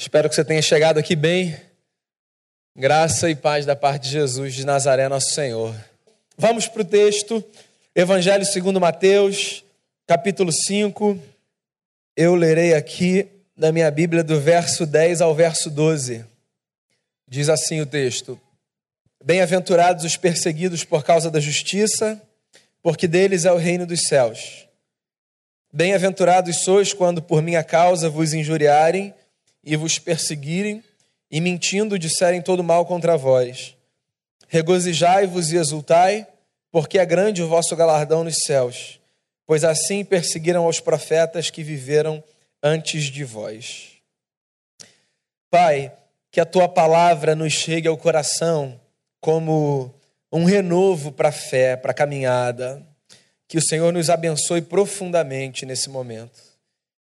Espero que você tenha chegado aqui bem. Graça e paz da parte de Jesus de Nazaré, nosso Senhor. Vamos para o texto, Evangelho segundo Mateus, capítulo 5. Eu lerei aqui da minha Bíblia do verso 10 ao verso 12. Diz assim o texto: Bem-aventurados os perseguidos por causa da justiça, porque deles é o reino dos céus. Bem-aventurados sois quando por minha causa vos injuriarem e vos perseguirem, e mentindo disserem todo mal contra vós. Regozijai-vos e exultai, porque é grande o vosso galardão nos céus, pois assim perseguiram os profetas que viveram antes de vós. Pai, que a tua palavra nos chegue ao coração como um renovo para a fé, para a caminhada. Que o Senhor nos abençoe profundamente nesse momento.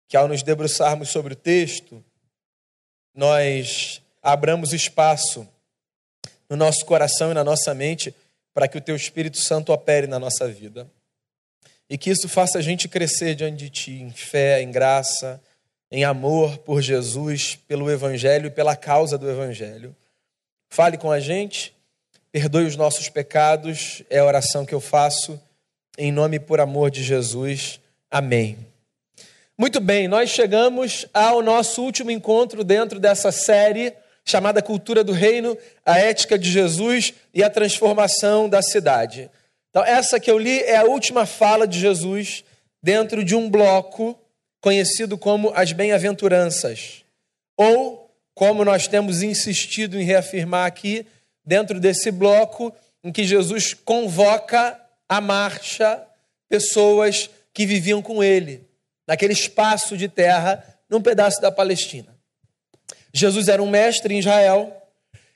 Que ao nos debruçarmos sobre o texto, nós abramos espaço no nosso coração e na nossa mente para que o teu Espírito Santo opere na nossa vida. E que isso faça a gente crescer diante de ti em fé, em graça, em amor por Jesus, pelo Evangelho e pela causa do Evangelho. Fale com a gente, perdoe os nossos pecados, é a oração que eu faço, em nome e por amor de Jesus. Amém. Muito bem, nós chegamos ao nosso último encontro dentro dessa série chamada Cultura do Reino, a ética de Jesus e a transformação da cidade. Então, essa que eu li é a última fala de Jesus dentro de um bloco conhecido como as bem-aventuranças, ou como nós temos insistido em reafirmar aqui, dentro desse bloco em que Jesus convoca a marcha pessoas que viviam com ele naquele espaço de terra, num pedaço da Palestina. Jesus era um mestre em Israel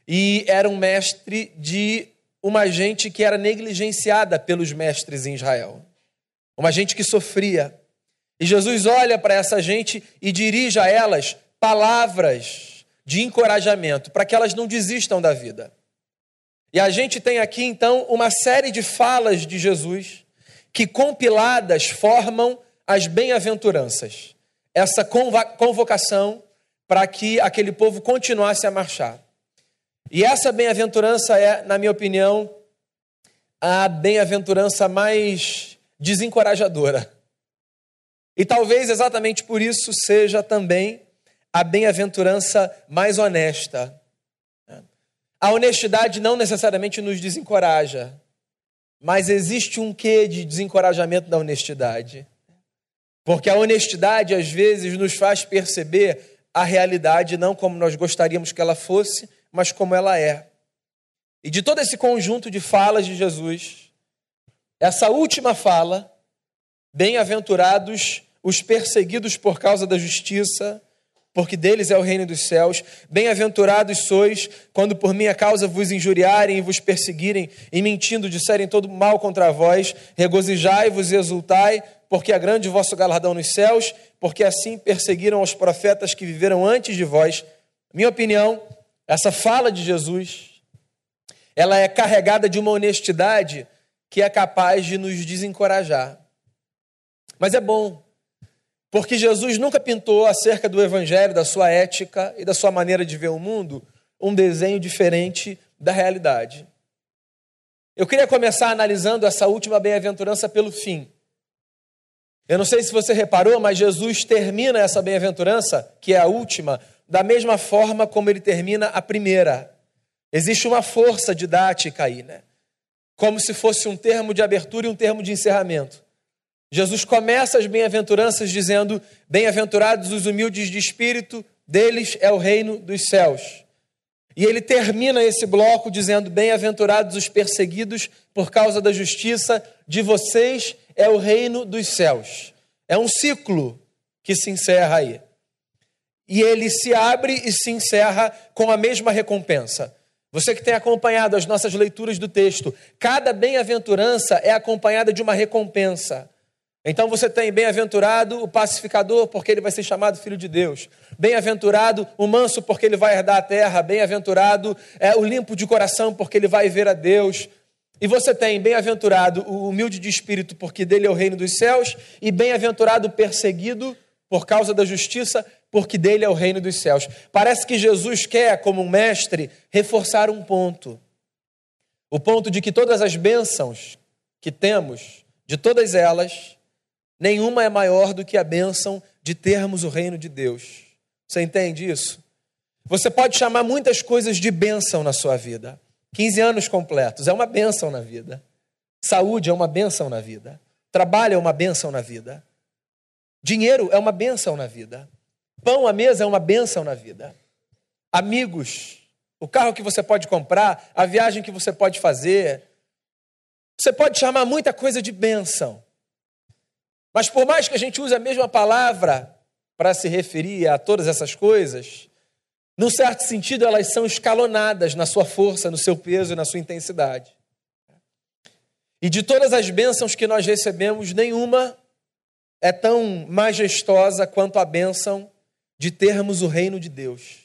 e era um mestre de uma gente que era negligenciada pelos mestres em Israel. Uma gente que sofria. E Jesus olha para essa gente e dirige a elas palavras de encorajamento para que elas não desistam da vida. E a gente tem aqui então uma série de falas de Jesus que compiladas formam as bem-aventuranças, essa convocação para que aquele povo continuasse a marchar. E essa bem-aventurança é, na minha opinião, a bem-aventurança mais desencorajadora. E talvez exatamente por isso seja também a bem-aventurança mais honesta. A honestidade não necessariamente nos desencoraja, mas existe um quê de desencorajamento da honestidade. Porque a honestidade, às vezes, nos faz perceber a realidade não como nós gostaríamos que ela fosse, mas como ela é. E de todo esse conjunto de falas de Jesus, essa última fala, bem-aventurados os perseguidos por causa da justiça, porque deles é o reino dos céus. Bem-aventurados sois quando por minha causa vos injuriarem e vos perseguirem e mentindo disserem todo mal contra vós. Regozijai-vos e exultai, porque é grande o vosso galardão nos céus, porque assim perseguiram os profetas que viveram antes de vós. Minha opinião, essa fala de Jesus, ela é carregada de uma honestidade que é capaz de nos desencorajar. Mas é bom, porque Jesus nunca pintou acerca do evangelho, da sua ética e da sua maneira de ver o mundo um desenho diferente da realidade. Eu queria começar analisando essa última bem-aventurança pelo fim. Eu não sei se você reparou, mas Jesus termina essa bem-aventurança, que é a última, da mesma forma como ele termina a primeira. Existe uma força didática aí, né? Como se fosse um termo de abertura e um termo de encerramento. Jesus começa as bem-aventuranças dizendo: Bem-aventurados os humildes de espírito, deles é o reino dos céus. E ele termina esse bloco dizendo: Bem-aventurados os perseguidos por causa da justiça, de vocês é o reino dos céus. É um ciclo que se encerra aí. E ele se abre e se encerra com a mesma recompensa. Você que tem acompanhado as nossas leituras do texto, cada bem-aventurança é acompanhada de uma recompensa. Então você tem bem-aventurado o pacificador, porque ele vai ser chamado filho de Deus. Bem-aventurado o manso, porque ele vai herdar a terra. Bem-aventurado é o limpo de coração, porque ele vai ver a Deus. E você tem bem-aventurado o humilde de espírito, porque dele é o reino dos céus, e bem-aventurado o perseguido por causa da justiça, porque dele é o reino dos céus. Parece que Jesus quer, como um mestre, reforçar um ponto. O ponto de que todas as bênçãos que temos, de todas elas, nenhuma é maior do que a bênção de termos o reino de Deus. Você entende isso? Você pode chamar muitas coisas de bênção na sua vida. 15 anos completos é uma bênção na vida. Saúde é uma bênção na vida. Trabalho é uma bênção na vida. Dinheiro é uma bênção na vida. Pão à mesa é uma bênção na vida. Amigos, o carro que você pode comprar, a viagem que você pode fazer. Você pode chamar muita coisa de bênção. Mas por mais que a gente use a mesma palavra para se referir a todas essas coisas, num certo sentido elas são escalonadas na sua força, no seu peso e na sua intensidade. E de todas as bênçãos que nós recebemos, nenhuma é tão majestosa quanto a bênção de termos o reino de Deus.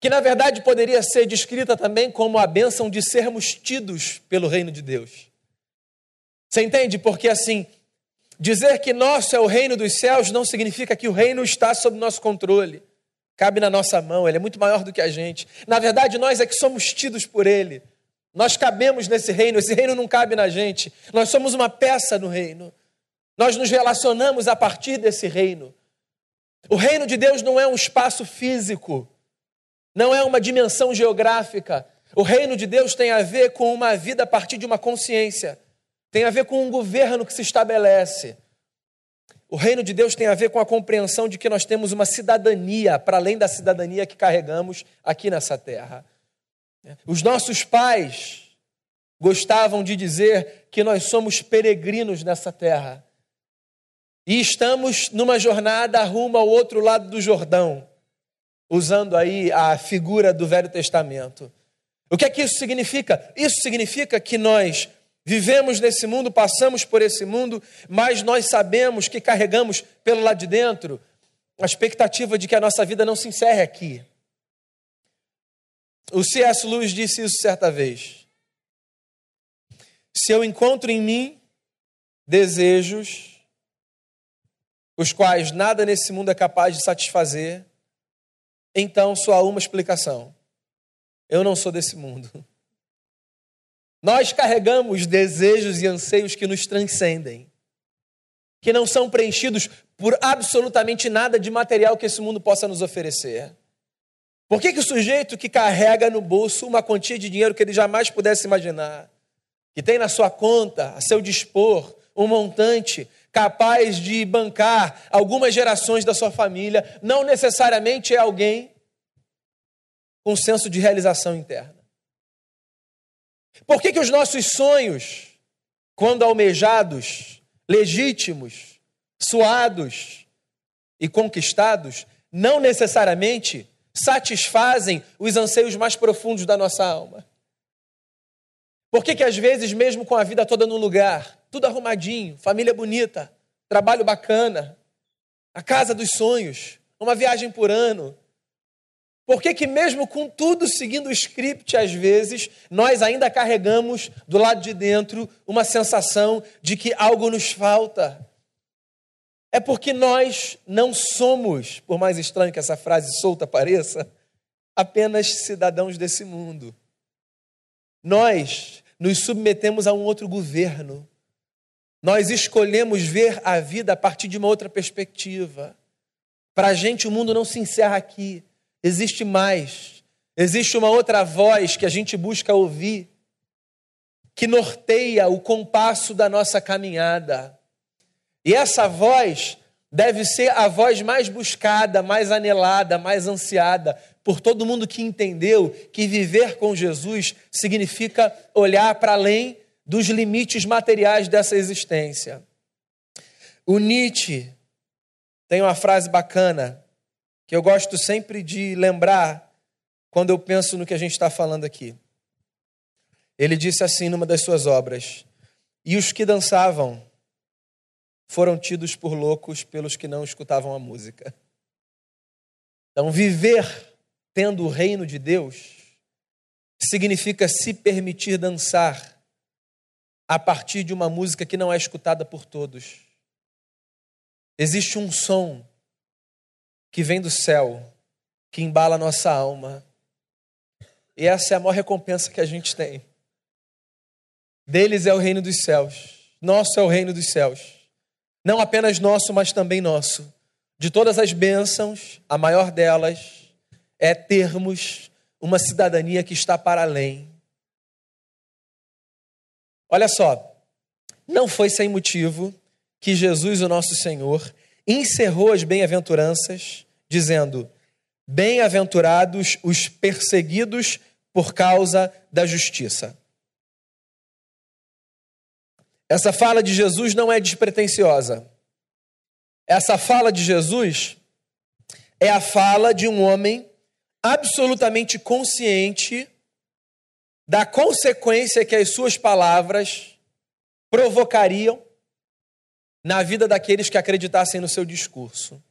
Que na verdade poderia ser descrita também como a bênção de sermos tidos pelo reino de Deus. Você entende? Porque assim, dizer que nosso é o reino dos céus não significa que o reino está sob nosso controle. Cabe na nossa mão, ele é muito maior do que a gente. Na verdade, nós é que somos tidos por ele. Nós cabemos nesse reino, esse reino não cabe na gente. Nós somos uma peça no reino. Nós nos relacionamos a partir desse reino. O reino de Deus não é um espaço físico, não é uma dimensão geográfica. O reino de Deus tem a ver com uma vida a partir de uma consciência, tem a ver com um governo que se estabelece. O reino de Deus tem a ver com a compreensão de que nós temos uma cidadania para além da cidadania que carregamos aqui nessa terra. Os nossos pais gostavam de dizer que nós somos peregrinos nessa terra. E estamos numa jornada rumo ao outro lado do Jordão, usando aí a figura do Velho Testamento. O que é que isso significa? Isso significa que nós vivemos nesse mundo, passamos por esse mundo, mas nós sabemos que carregamos pelo lado de dentro a expectativa de que a nossa vida não se encerre aqui. O C.S. Lewis disse isso certa vez. Se eu encontro em mim desejos os quais nada nesse mundo é capaz de satisfazer, então só há uma explicação. Eu não sou desse mundo. Nós carregamos desejos e anseios que nos transcendem, que não são preenchidos por absolutamente nada de material que esse mundo possa nos oferecer. Por que, que o sujeito que carrega no bolso uma quantia de dinheiro que ele jamais pudesse imaginar, que tem na sua conta, a seu dispor, um montante capaz de bancar algumas gerações da sua família, não necessariamente é alguém com senso de realização interna? Por que, que os nossos sonhos, quando almejados, legítimos, suados e conquistados, não necessariamente satisfazem os anseios mais profundos da nossa alma? Por que, que às vezes, mesmo com a vida toda no lugar, tudo arrumadinho, família bonita, trabalho bacana, a casa dos sonhos, uma viagem por ano, por que, que mesmo com tudo seguindo o script, às vezes, nós ainda carregamos do lado de dentro uma sensação de que algo nos falta? É porque nós não somos, por mais estranho que essa frase solta pareça, apenas cidadãos desse mundo. Nós nos submetemos a um outro governo. Nós escolhemos ver a vida a partir de uma outra perspectiva. Para a gente, o mundo não se encerra aqui. Existe mais. Existe uma outra voz que a gente busca ouvir, que norteia o compasso da nossa caminhada. E essa voz deve ser a voz mais buscada, mais anelada, mais ansiada por todo mundo que entendeu que viver com Jesus significa olhar para além dos limites materiais dessa existência. O Nietzsche tem uma frase bacana que eu gosto sempre de lembrar quando eu penso no que a gente está falando aqui. Ele disse assim numa das suas obras: E os que dançavam foram tidos por loucos pelos que não escutavam a música. Então, viver tendo o reino de Deus significa se permitir dançar a partir de uma música que não é escutada por todos. Existe um som que vem do céu, que embala a nossa alma. E essa é a maior recompensa que a gente tem. Deles é o reino dos céus, nosso é o reino dos céus. Não apenas nosso, mas também nosso. De todas as bênçãos, a maior delas é termos uma cidadania que está para além. Olha só, não foi sem motivo que Jesus, o nosso Senhor, encerrou as bem-aventuranças dizendo: Bem-aventurados os perseguidos por causa da justiça. Essa fala de Jesus não é despretensiosa. Essa fala de Jesus é a fala de um homem absolutamente consciente da consequência que as suas palavras provocariam na vida daqueles que acreditassem no seu discurso.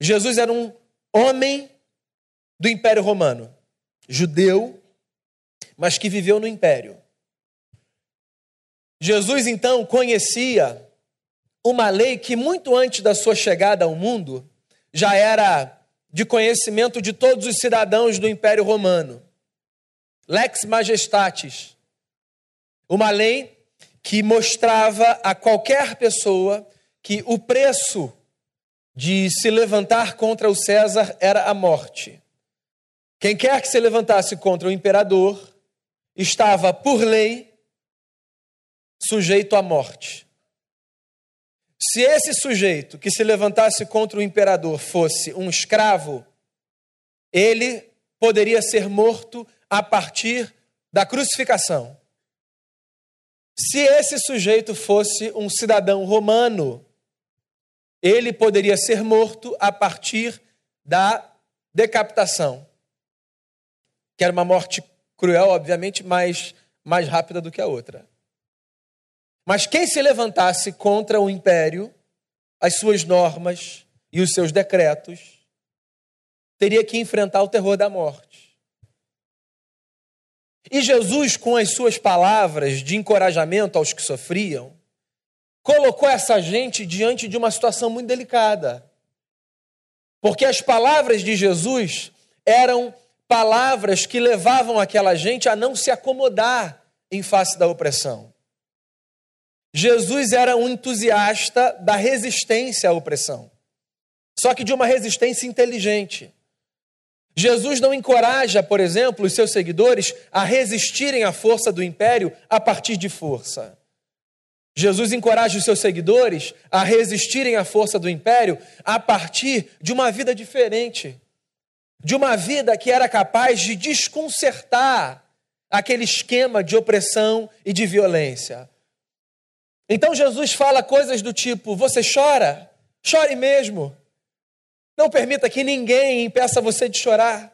Jesus era um homem do Império Romano, judeu, mas que viveu no Império. Jesus então conhecia uma lei que, muito antes da sua chegada ao mundo, já era de conhecimento de todos os cidadãos do Império Romano. Lex Majestatis. Uma lei que mostrava a qualquer pessoa que o preço de se levantar contra o César era a morte. Quem quer que se levantasse contra o imperador estava, por lei, sujeito à morte. Se esse sujeito que se levantasse contra o imperador fosse um escravo, ele poderia ser morto a partir da crucificação. Se esse sujeito fosse um cidadão romano, ele poderia ser morto a partir da decapitação, que era uma morte cruel, obviamente, mas mais rápida do que a outra. Mas quem se levantasse contra o império, as suas normas e os seus decretos, teria que enfrentar o terror da morte. E Jesus, com as suas palavras de encorajamento aos que sofriam, colocou essa gente diante de uma situação muito delicada. Porque as palavras de Jesus eram palavras que levavam aquela gente a não se acomodar em face da opressão. Jesus era um entusiasta da resistência à opressão, só que de uma resistência inteligente. Jesus não encoraja, por exemplo, os seus seguidores a resistirem à força do império a partir de força. Jesus encoraja os seus seguidores a resistirem à força do império a partir de uma vida diferente, de uma vida que era capaz de desconcertar aquele esquema de opressão e de violência. Então Jesus fala coisas do tipo: você chora? Chore mesmo. Não permita que ninguém impeça você de chorar.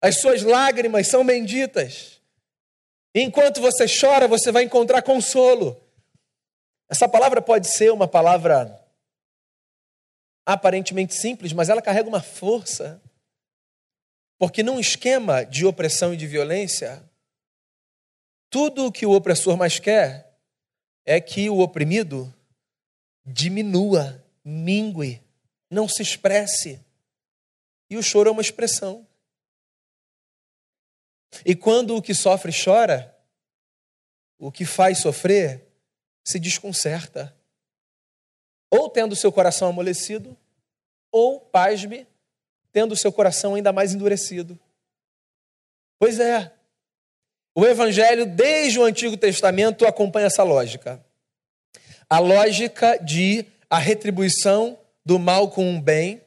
As suas lágrimas são benditas. Enquanto você chora, você vai encontrar consolo. Essa palavra pode ser uma palavra aparentemente simples, mas ela carrega uma força. Porque num esquema de opressão e de violência, tudo o que o opressor mais quer é que o oprimido diminua, mingue, não se expresse. E o choro é uma expressão. E quando o que sofre chora, o que faz sofrer se desconcerta. Ou tendo seu coração amolecido, ou, pasme, tendo seu coração ainda mais endurecido. Pois é, o Evangelho, desde o Antigo Testamento, acompanha essa lógica. A lógica de a retribuição do mal com um bem,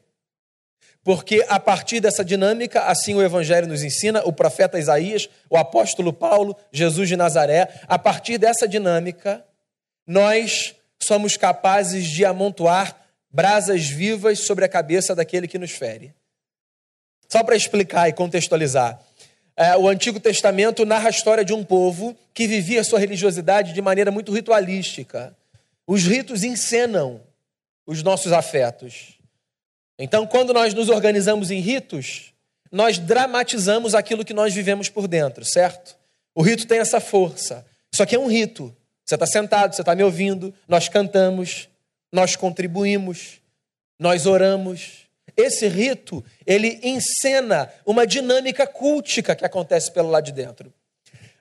porque a partir dessa dinâmica, assim o Evangelho nos ensina, o profeta Isaías, o apóstolo Paulo, Jesus de Nazaré, a partir dessa dinâmica, nós somos capazes de amontoar brasas vivas sobre a cabeça daquele que nos fere. Só para explicar e contextualizar é, o Antigo Testamento narra a história de um povo que vivia sua religiosidade de maneira muito ritualística. Os ritos encenam os nossos afetos. Então, quando nós nos organizamos em ritos, nós dramatizamos aquilo que nós vivemos por dentro, certo? O rito tem essa força. Isso aqui é um rito. Você está sentado, você está me ouvindo, nós cantamos, nós contribuímos. nós oramos. Esse rito, ele encena uma dinâmica cultica que acontece pelo lado de dentro.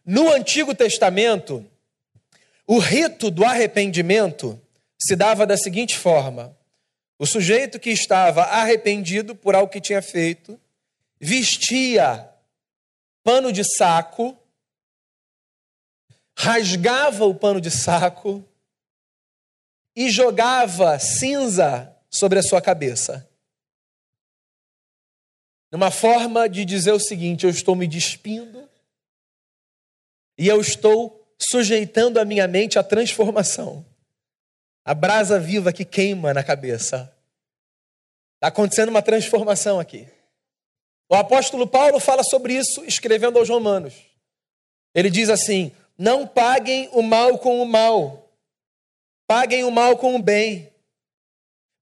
No Antigo Testamento, o rito do arrependimento se dava da seguinte forma: o sujeito que estava arrependido por algo que tinha feito, vestia pano de saco, rasgava o pano de saco e jogava cinza sobre a sua cabeça. Numa forma de dizer o seguinte: eu estou me despindo e eu estou sujeitando a minha mente à transformação. A brasa viva que queima na cabeça. Está acontecendo uma transformação aqui. O apóstolo Paulo fala sobre isso escrevendo aos Romanos. Ele diz assim: Não paguem o mal com o mal, paguem o mal com o bem.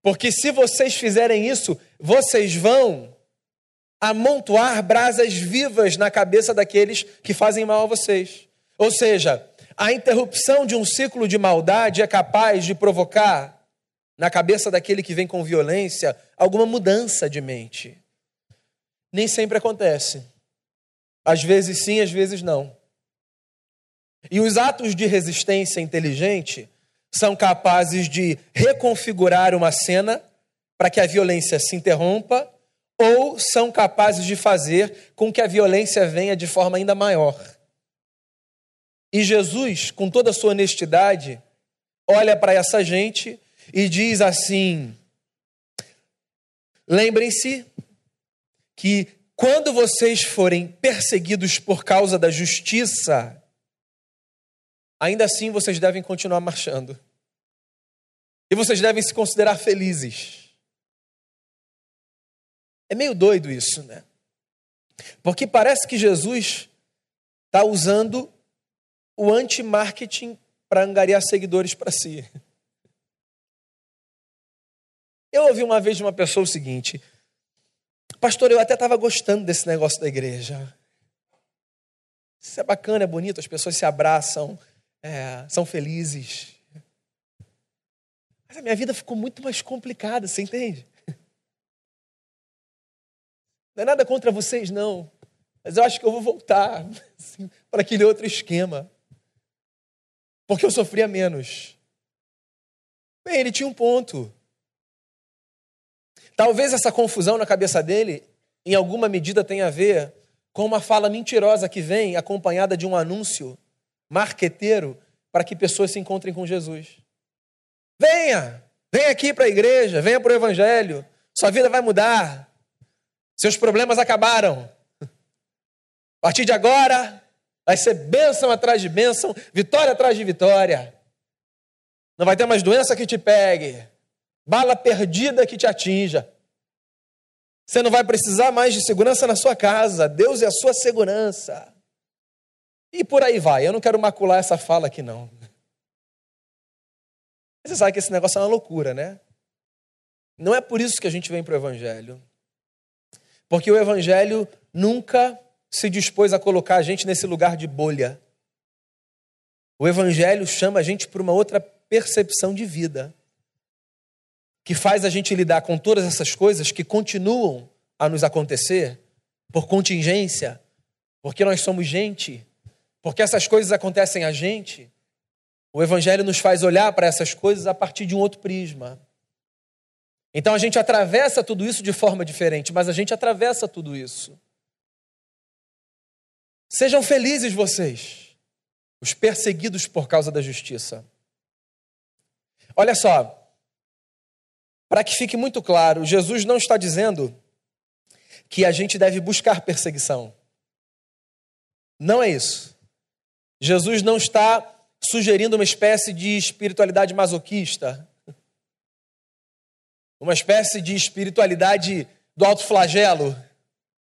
Porque se vocês fizerem isso, vocês vão amontoar brasas vivas na cabeça daqueles que fazem mal a vocês. Ou seja, a interrupção de um ciclo de maldade é capaz de provocar na cabeça daquele que vem com violência alguma mudança de mente. Nem sempre acontece. Às vezes sim, às vezes não. E os atos de resistência inteligente são capazes de reconfigurar uma cena para que a violência se interrompa, ou são capazes de fazer com que a violência venha de forma ainda maior. E Jesus, com toda a sua honestidade, olha para essa gente e diz assim: lembrem-se que quando vocês forem perseguidos por causa da justiça, ainda assim vocês devem continuar marchando. E vocês devem se considerar felizes. É meio doido isso, né? Porque parece que Jesus está usando o anti-marketing para angariar seguidores para si. Eu ouvi uma vez de uma pessoa o seguinte: Pastor, eu até estava gostando desse negócio da igreja. Isso é bacana, é bonito, as pessoas se abraçam, é, são felizes. Mas a minha vida ficou muito mais complicada, você entende? Não é nada contra vocês, não. Mas eu acho que eu vou voltar assim, para aquele outro esquema. Porque eu sofria menos. Bem, ele tinha um ponto. Talvez essa confusão na cabeça dele, em alguma medida, tenha a ver com uma fala mentirosa que vem acompanhada de um anúncio marqueteiro para que pessoas se encontrem com Jesus. Venha, venha aqui para a igreja, venha para o Evangelho, sua vida vai mudar, seus problemas acabaram. A partir de agora, vai ser bênção atrás de bênção, vitória atrás de vitória. Não vai ter mais doença que te pegue, bala perdida que te atinja. Você não vai precisar mais de segurança na sua casa, Deus é a sua segurança. E por aí vai. Eu não quero macular essa fala aqui, não. Você sabe que esse negócio é uma loucura, né? Não é por isso que a gente vem para o Evangelho. Porque o Evangelho nunca se dispôs a colocar a gente nesse lugar de bolha. O Evangelho chama a gente para uma outra percepção de vida, que faz a gente lidar com todas essas coisas que continuam a nos acontecer por contingência, porque nós somos gente, porque essas coisas acontecem a gente, o Evangelho nos faz olhar para essas coisas a partir de um outro prisma. Então a gente atravessa tudo isso de forma diferente, mas a gente atravessa tudo isso. Sejam felizes vocês, os perseguidos por causa da justiça. Olha só, para que fique muito claro, Jesus não está dizendo que a gente deve buscar perseguição. Não é isso. Jesus não está sugerindo uma espécie de espiritualidade masoquista, uma espécie de espiritualidade do alto flagelo,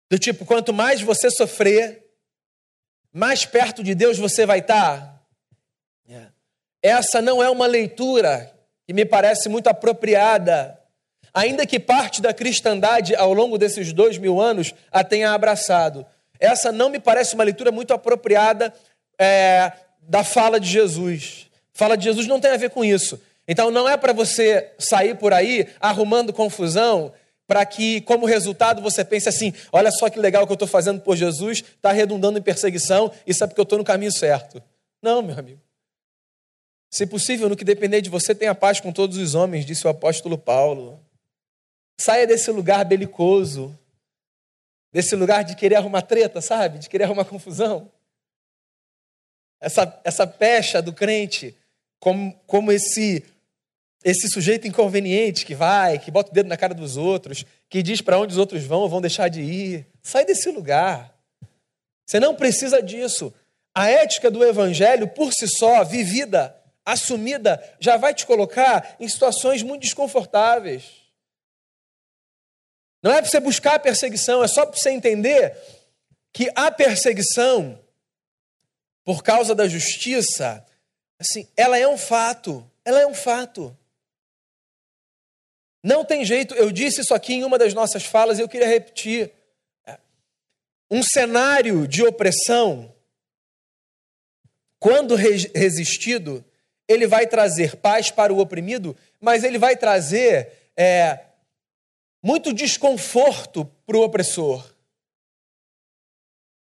do tipo, quanto mais você sofrer, mais perto de Deus você vai estar. É. Essa não é uma leitura que me parece muito apropriada, ainda que parte da cristandade ao longo desses dois mil anos a tenha abraçado. Essa não me parece uma leitura muito apropriada é, da fala de Jesus. Fala de Jesus não tem a ver com isso. Então não é para você sair por aí arrumando confusão para que, como resultado, você pense assim: olha só que legal que eu estou fazendo por Jesus, está redundando em perseguição, isso é porque eu estou no caminho certo. Não, meu amigo. Se possível, no que depender de você, tenha paz com todos os homens, disse o apóstolo Paulo. Saia desse lugar belicoso, desse lugar de querer arrumar treta, sabe? De querer arrumar confusão. Essa, essa pecha do crente, como, como esse esse sujeito inconveniente que vai, que bota o dedo na cara dos outros, que diz para onde os outros vão vão deixar de ir. Sai desse lugar. Você não precisa disso. A ética do evangelho, por si só, vivida, assumida, já vai te colocar em situações muito desconfortáveis. Não é para você buscar a perseguição, é só para você entender que a perseguição, por causa da justiça, assim, ela é um fato. Ela é um fato. Não tem jeito, eu disse isso aqui em uma das nossas falas e eu queria repetir. Um cenário de opressão, quando resistido, ele vai trazer paz para o oprimido, mas ele vai trazer é, muito desconforto para o opressor.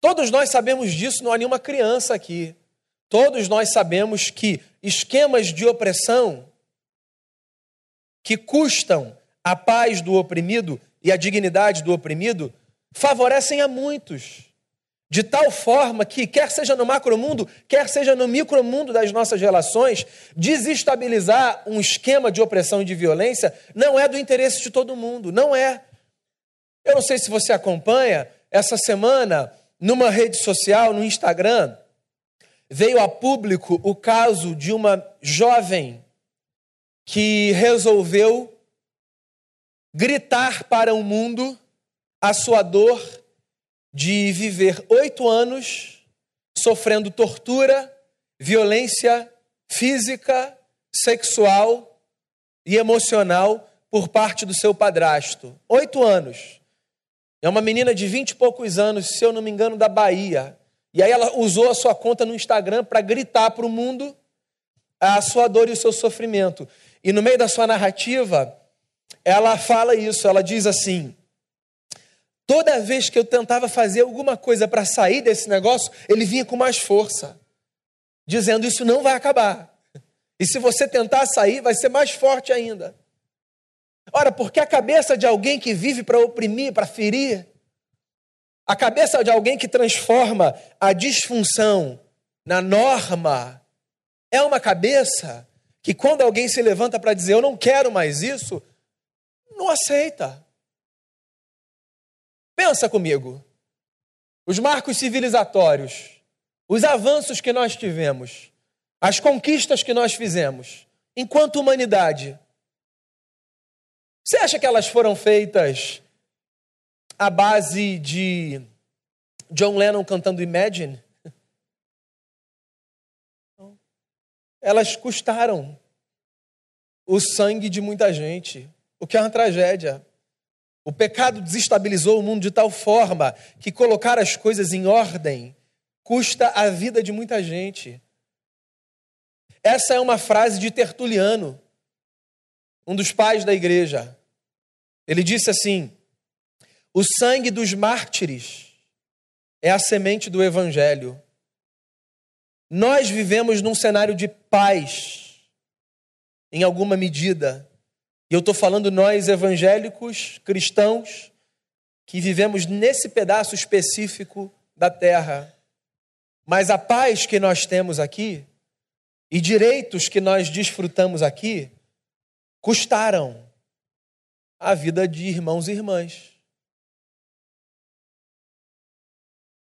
Todos nós sabemos disso, não há nenhuma criança aqui. Todos nós sabemos que esquemas de opressão que custam a paz do oprimido e a dignidade do oprimido, favorecem a muitos. De tal forma que, quer seja no macromundo, quer seja no micromundo das nossas relações, desestabilizar um esquema de opressão e de violência não é do interesse de todo mundo, não é. Eu não sei se você acompanha, essa semana, numa rede social, no Instagram, veio a público o caso de uma jovem que resolveu gritar para o mundo a sua dor de viver oito anos sofrendo tortura, violência física, sexual e emocional por parte do seu padrasto. Oito anos. É uma menina de vinte e poucos anos, se eu não me engano, da Bahia. E aí ela usou a sua conta no Instagram para gritar para o mundo a sua dor e o seu sofrimento. E no meio da sua narrativa, ela fala isso, ela diz assim: toda vez que eu tentava fazer alguma coisa para sair desse negócio, ele vinha com mais força, dizendo: Isso não vai acabar. E se você tentar sair, vai ser mais forte ainda. Ora, porque a cabeça de alguém que vive para oprimir, para ferir, a cabeça de alguém que transforma a disfunção na norma, é uma cabeça que, quando alguém se levanta para dizer eu não quero mais isso, não aceita. Pensa comigo. Os marcos civilizatórios, os avanços que nós tivemos, as conquistas que nós fizemos, enquanto humanidade, você acha que elas foram feitas à base de John Lennon cantando Imagine? Elas custaram o sangue de muita gente o que é uma tragédia. O pecado desestabilizou o mundo de tal forma que colocar as coisas em ordem custa a vida de muita gente. Essa é uma frase de Tertuliano, um dos pais da igreja. Ele disse assim: O sangue dos mártires é a semente do evangelho. Nós vivemos num cenário de paz, em alguma medida, e eu estou falando nós evangélicos, cristãos, que vivemos nesse pedaço específico da terra. Mas a paz que nós temos aqui e direitos que nós desfrutamos aqui custaram a vida de irmãos e irmãs.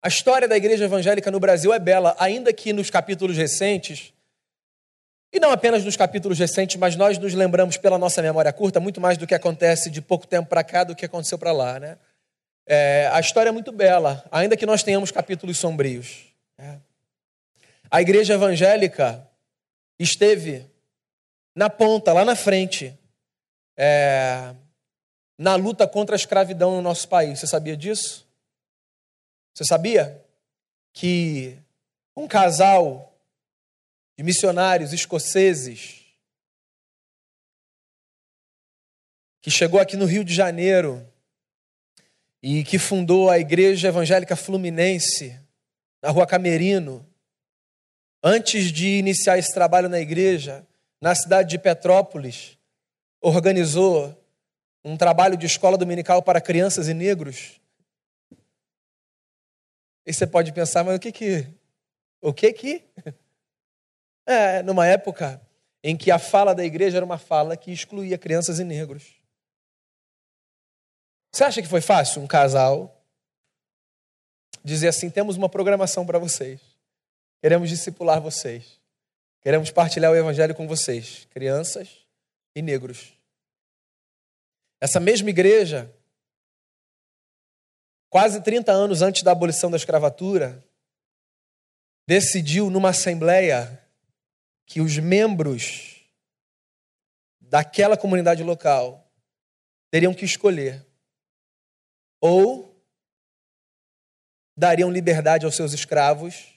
A história da igreja evangélica no Brasil é bela, ainda que nos capítulos recentes e não apenas nos capítulos recentes, mas nós nos lembramos pela nossa memória curta muito mais do que acontece de pouco tempo para cá do que aconteceu para lá. Né? É, a história é muito bela, ainda que nós tenhamos capítulos sombrios. É. A igreja evangélica esteve na ponta, lá na frente, é, na luta contra a escravidão no nosso país. Você sabia disso? Você sabia que um casal de missionários escoceses que chegou aqui no Rio de Janeiro e que fundou a Igreja Evangélica Fluminense, na Rua Camerino. Antes de iniciar esse trabalho na igreja, na cidade de Petrópolis, organizou um trabalho de escola dominical para crianças e negros. E você pode pensar, mas o que que. O que que? É, numa época em que a fala da igreja era uma fala que excluía crianças e negros. Você acha que foi fácil um casal dizer assim: temos uma programação para vocês, queremos discipular vocês, queremos partilhar o evangelho com vocês, crianças e negros. Essa mesma igreja, quase 30 anos antes da abolição da escravatura, decidiu numa assembleia que os membros daquela comunidade local teriam que escolher ou dariam liberdade aos seus escravos,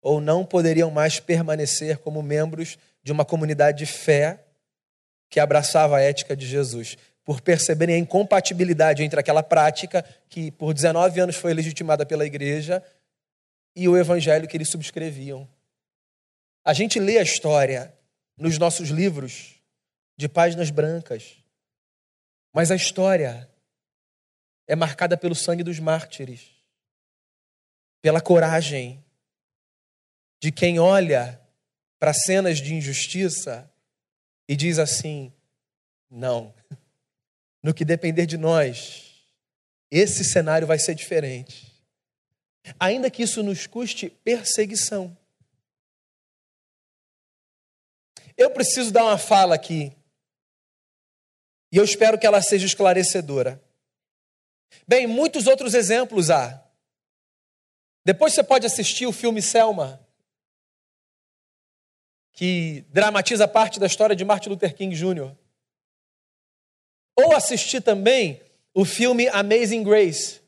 ou não poderiam mais permanecer como membros de uma comunidade de fé que abraçava a ética de Jesus, por perceberem a incompatibilidade entre aquela prática que por 19 anos foi legitimada pela igreja e o evangelho que eles subscreviam. A gente lê a história nos nossos livros de páginas brancas, mas a história é marcada pelo sangue dos mártires, pela coragem de quem olha para cenas de injustiça e diz assim: não, no que depender de nós, esse cenário vai ser diferente. Ainda que isso nos custe perseguição. Eu preciso dar uma fala aqui, e eu espero que ela seja esclarecedora. Bem, muitos outros exemplos há. Depois você pode assistir o filme Selma, que dramatiza parte da história de Martin Luther King Jr. Ou assistir também o filme Amazing Grace,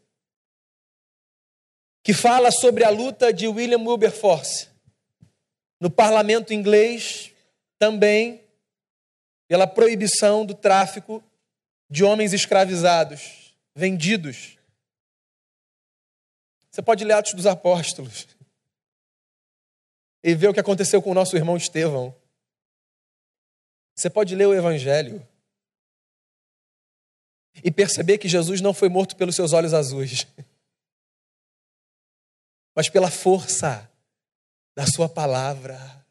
que fala sobre a luta de William Wilberforce no parlamento inglês também pela proibição do tráfico de homens escravizados vendidos. Você pode ler Atos dos Apóstolos e ver o que aconteceu com o nosso irmão Estevão. Você pode ler o Evangelho e perceber que Jesus não foi morto pelos seus olhos azuis, mas pela força da Sua palavra.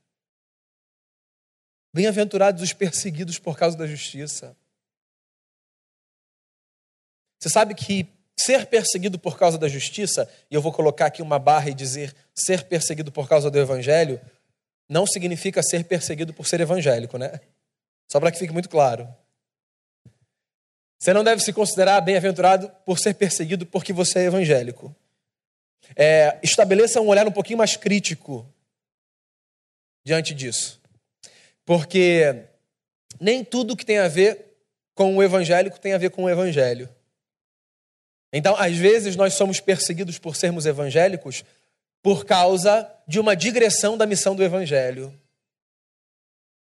Bem-aventurados os perseguidos por causa da justiça. Você sabe que ser perseguido por causa da justiça, e eu vou colocar aqui uma barra e dizer ser perseguido por causa do evangelho, não significa ser perseguido por ser evangélico, né? Só para que fique muito claro. Você não deve se considerar bem-aventurado por ser perseguido porque você é evangélico. É, estabeleça um olhar um pouquinho mais crítico diante disso. Porque nem tudo que tem a ver com o evangélico tem a ver com o evangelho. Então, às vezes, nós somos perseguidos por sermos evangélicos por causa de uma digressão da missão do evangelho.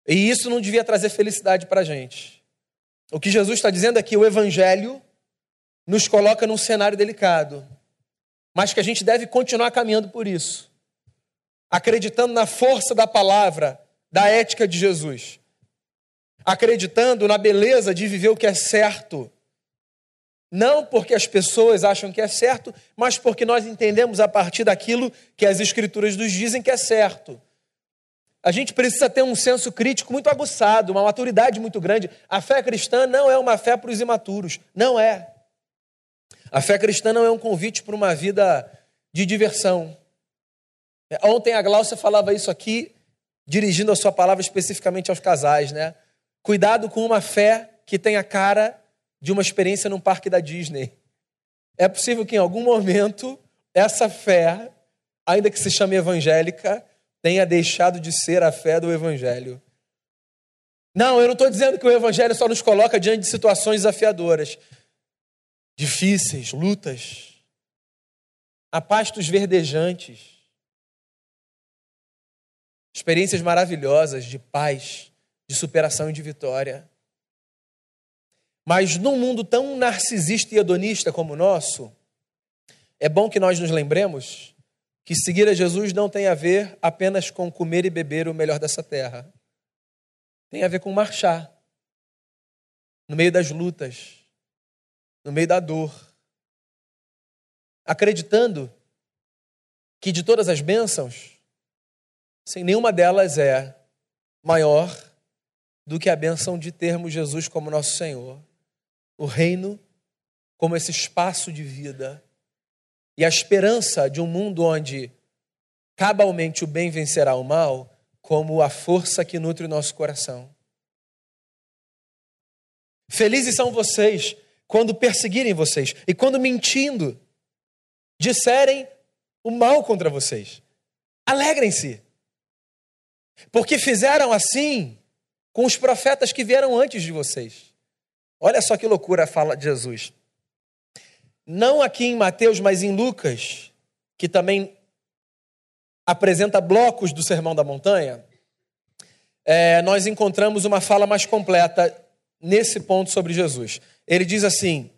E isso não devia trazer felicidade para a gente. O que Jesus está dizendo é que o evangelho nos coloca num cenário delicado, mas que a gente deve continuar caminhando por isso, acreditando na força da palavra, da ética de Jesus, acreditando na beleza de viver o que é certo não porque as pessoas acham que é certo, mas porque nós entendemos a partir daquilo que as Escrituras nos dizem que é certo. A gente precisa ter um senso crítico muito aguçado, uma maturidade muito grande. A fé cristã não é uma fé para os imaturos. Não é. A fé cristã não é um convite para uma vida de diversão. Ontem a Glaucia falava isso aqui, dirigindo a sua palavra especificamente aos casais, né? Cuidado com uma fé que tenha cara de uma experiência num parque da Disney. É possível que em algum momento essa fé, ainda que se chame evangélica, tenha deixado de ser a fé do evangelho. Não, eu não estou dizendo que o evangelho só nos coloca diante de situações desafiadoras, difíceis, lutas, a pastos verdejantes, experiências maravilhosas de paz, de superação e de vitória. Mas num mundo tão narcisista e hedonista como o nosso, é bom que nós nos lembremos que seguir a Jesus não tem a ver apenas com comer e beber o melhor dessa terra. Tem a ver com marchar no meio das lutas, no meio da dor, acreditando que de todas as bênçãos, sem nenhuma delas é maior do que a bênção de termos Jesus como nosso Senhor, o reino como esse espaço de vida e a esperança de um mundo onde cabalmente o bem vencerá o mal como a força que nutre o nosso coração. Felizes são vocês quando perseguirem vocês e quando mentindo disserem o mal contra vocês. Alegrem-se, porque fizeram assim com os profetas que vieram antes de vocês. Olha só que loucura a fala de Jesus. Não aqui em Mateus, mas em Lucas, que também apresenta blocos do Sermão da Montanha, é, nós encontramos uma fala mais completa nesse ponto sobre Jesus. Ele diz assim: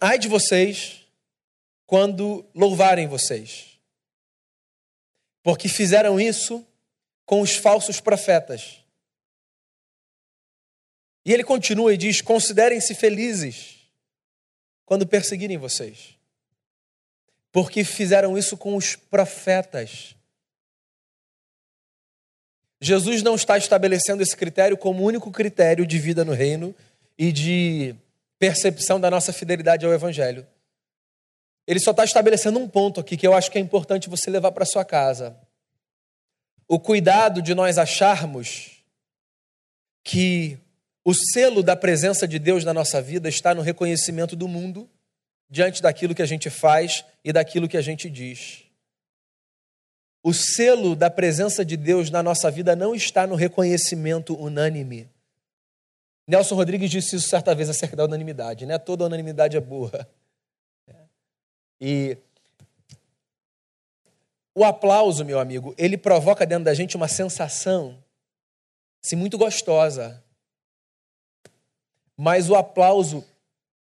Ai de vocês quando louvarem vocês, porque fizeram isso com os falsos profetas. E ele continua e diz: Considerem-se felizes quando perseguirem vocês, porque fizeram isso com os profetas. Jesus não está estabelecendo esse critério como único critério de vida no reino e de percepção da nossa fidelidade ao Evangelho. Ele só está estabelecendo um ponto aqui que eu acho que é importante você levar para sua casa. O cuidado de nós acharmos que o selo da presença de Deus na nossa vida está no reconhecimento do mundo diante daquilo que a gente faz e daquilo que a gente diz. O selo da presença de Deus na nossa vida não está no reconhecimento unânime. Nelson Rodrigues disse isso certa vez acerca da unanimidade, né? Toda unanimidade é burra. E o aplauso, meu amigo, ele provoca dentro da gente uma sensação assim, muito gostosa. Mas o aplauso,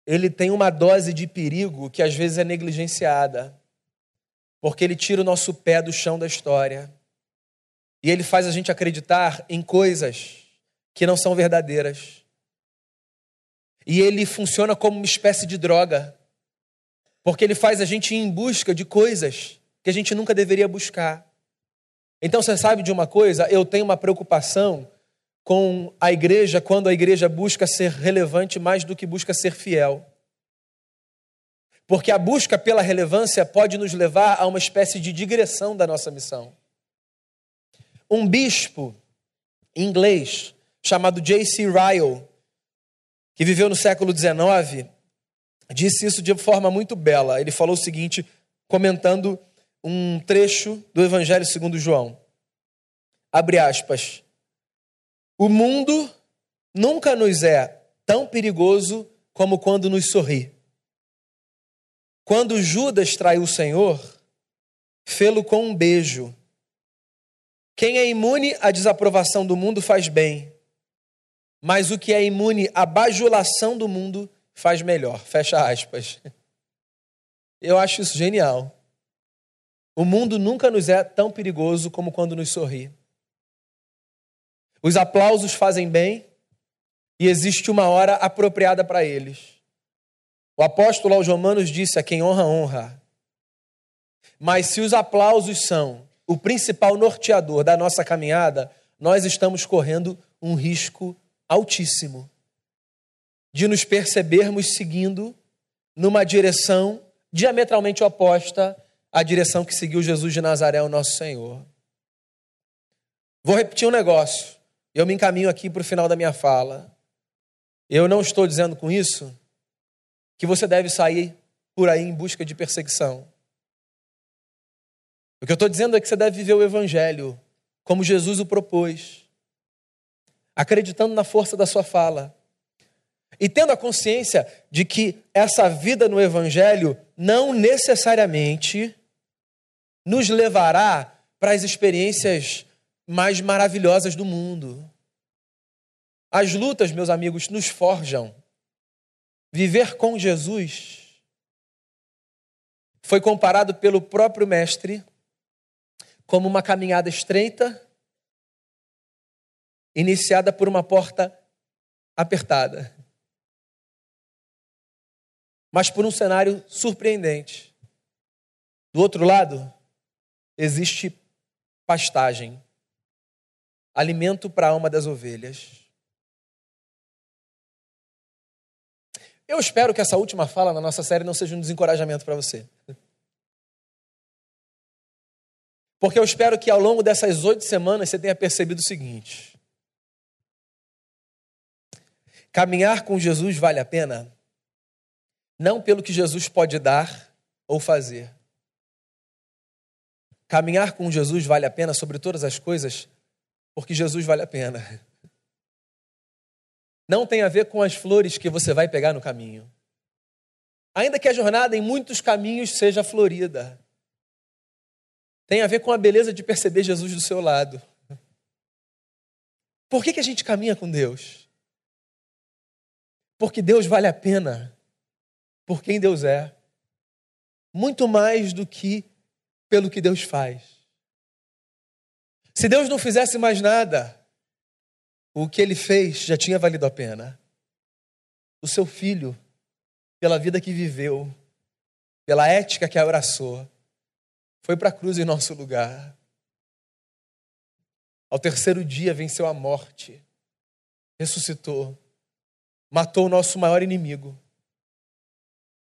ele tem uma dose de perigo que às vezes é negligenciada porque ele tira o nosso pé do chão da história. E ele faz a gente acreditar em coisas que não são verdadeiras. E ele funciona como uma espécie de droga, porque ele faz a gente ir em busca de coisas que a gente nunca deveria buscar. Então você sabe de uma coisa? Eu tenho uma preocupação com a igreja quando a igreja busca ser relevante mais do que busca ser fiel. Porque a busca pela relevância pode nos levar a uma espécie de digressão da nossa missão. Um bispo inglês chamado J.C. Ryle, que viveu no século XIX, disse isso de forma muito bela. Ele falou o seguinte, comentando um trecho do Evangelho segundo João. Abre aspas. O mundo nunca nos é tão perigoso como quando nos sorri. Quando Judas traiu o Senhor, fê-lo com um beijo. Quem é imune à desaprovação do mundo faz bem, mas o que é imune à bajulação do mundo faz melhor. Fecha aspas. Eu acho isso genial. O mundo nunca nos é tão perigoso como quando nos sorri. Os aplausos fazem bem e existe uma hora apropriada para eles. O apóstolo aos Romanos disse: a quem honra, honra. Mas se os aplausos são o principal norteador da nossa caminhada, nós estamos correndo um risco altíssimo de nos percebermos seguindo numa direção diametralmente oposta à direção que seguiu Jesus de Nazaré, o nosso Senhor. Vou repetir um negócio. Eu me encaminho aqui para o final da minha fala. Eu não estou dizendo com isso que você deve sair por aí em busca de perseguição. O que eu estou dizendo é que você deve viver o Evangelho como Jesus o propôs, acreditando na força da sua fala e tendo a consciência de que essa vida no Evangelho não necessariamente nos levará para as experiências mais maravilhosas do mundo. As lutas, meus amigos, nos forjam. Viver com Jesus foi comparado pelo próprio Mestre como uma caminhada estreita, iniciada por uma porta apertada, mas por um cenário surpreendente. Do outro lado, existe pastagem, alimento para a alma das ovelhas. Eu espero que essa última fala na nossa série não seja um desencorajamento para você. Porque eu espero que ao longo dessas oito semanas você tenha percebido o seguinte: caminhar com Jesus vale a pena, não pelo que Jesus pode dar ou fazer. Caminhar com Jesus vale a pena sobre todas as coisas, porque Jesus vale a pena. Não tem a ver com as flores que você vai pegar no caminho. Ainda que a jornada em muitos caminhos seja florida, tem a ver com a beleza de perceber Jesus do seu lado. Por que, que a gente caminha com Deus? Porque Deus vale a pena por quem Deus é, muito mais do que pelo que Deus faz. Se Deus não fizesse mais nada, o que ele fez já tinha valido a pena. O seu filho, pela vida que viveu, pela ética que abraçou, foi para a cruz em nosso lugar. Ao terceiro dia venceu a morte, ressuscitou, matou o nosso maior inimigo.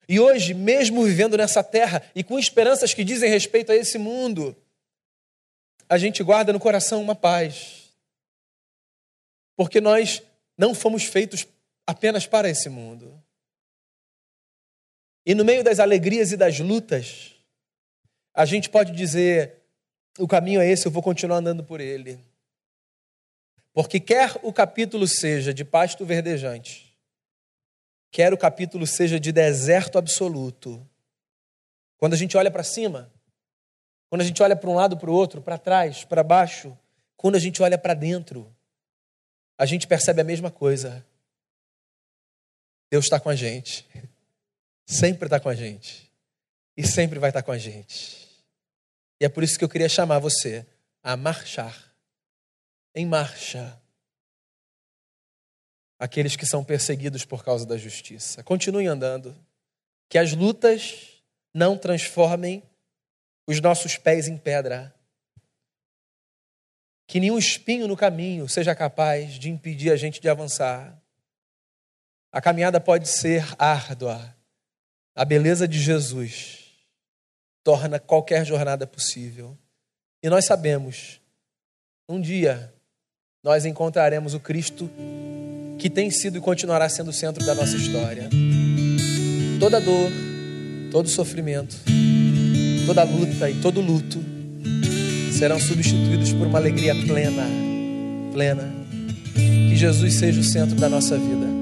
E hoje, mesmo vivendo nessa terra e com esperanças que dizem respeito a esse mundo, a gente guarda no coração uma paz. Porque nós não fomos feitos apenas para esse mundo. E no meio das alegrias e das lutas, a gente pode dizer: o caminho é esse, eu vou continuar andando por ele. Porque quer o capítulo seja de pasto verdejante, quer o capítulo seja de deserto absoluto, quando a gente olha para cima, quando a gente olha para um lado, para o outro, para trás, para baixo, quando a gente olha para dentro, a gente percebe a mesma coisa. Deus está com a gente, sempre está com a gente, e sempre vai estar com a gente. E é por isso que eu queria chamar você a marchar. Em marcha. Aqueles que são perseguidos por causa da justiça. Continue andando. Que as lutas não transformem os nossos pés em pedra. Que nenhum espinho no caminho seja capaz de impedir a gente de avançar. A caminhada pode ser árdua. A beleza de Jesus torna qualquer jornada possível. E nós sabemos, um dia nós encontraremos o Cristo que tem sido e continuará sendo o centro da nossa história. Toda dor, todo sofrimento, toda luta e todo luto serão substituídos por uma alegria plena, plena. Que Jesus seja o centro da nossa vida.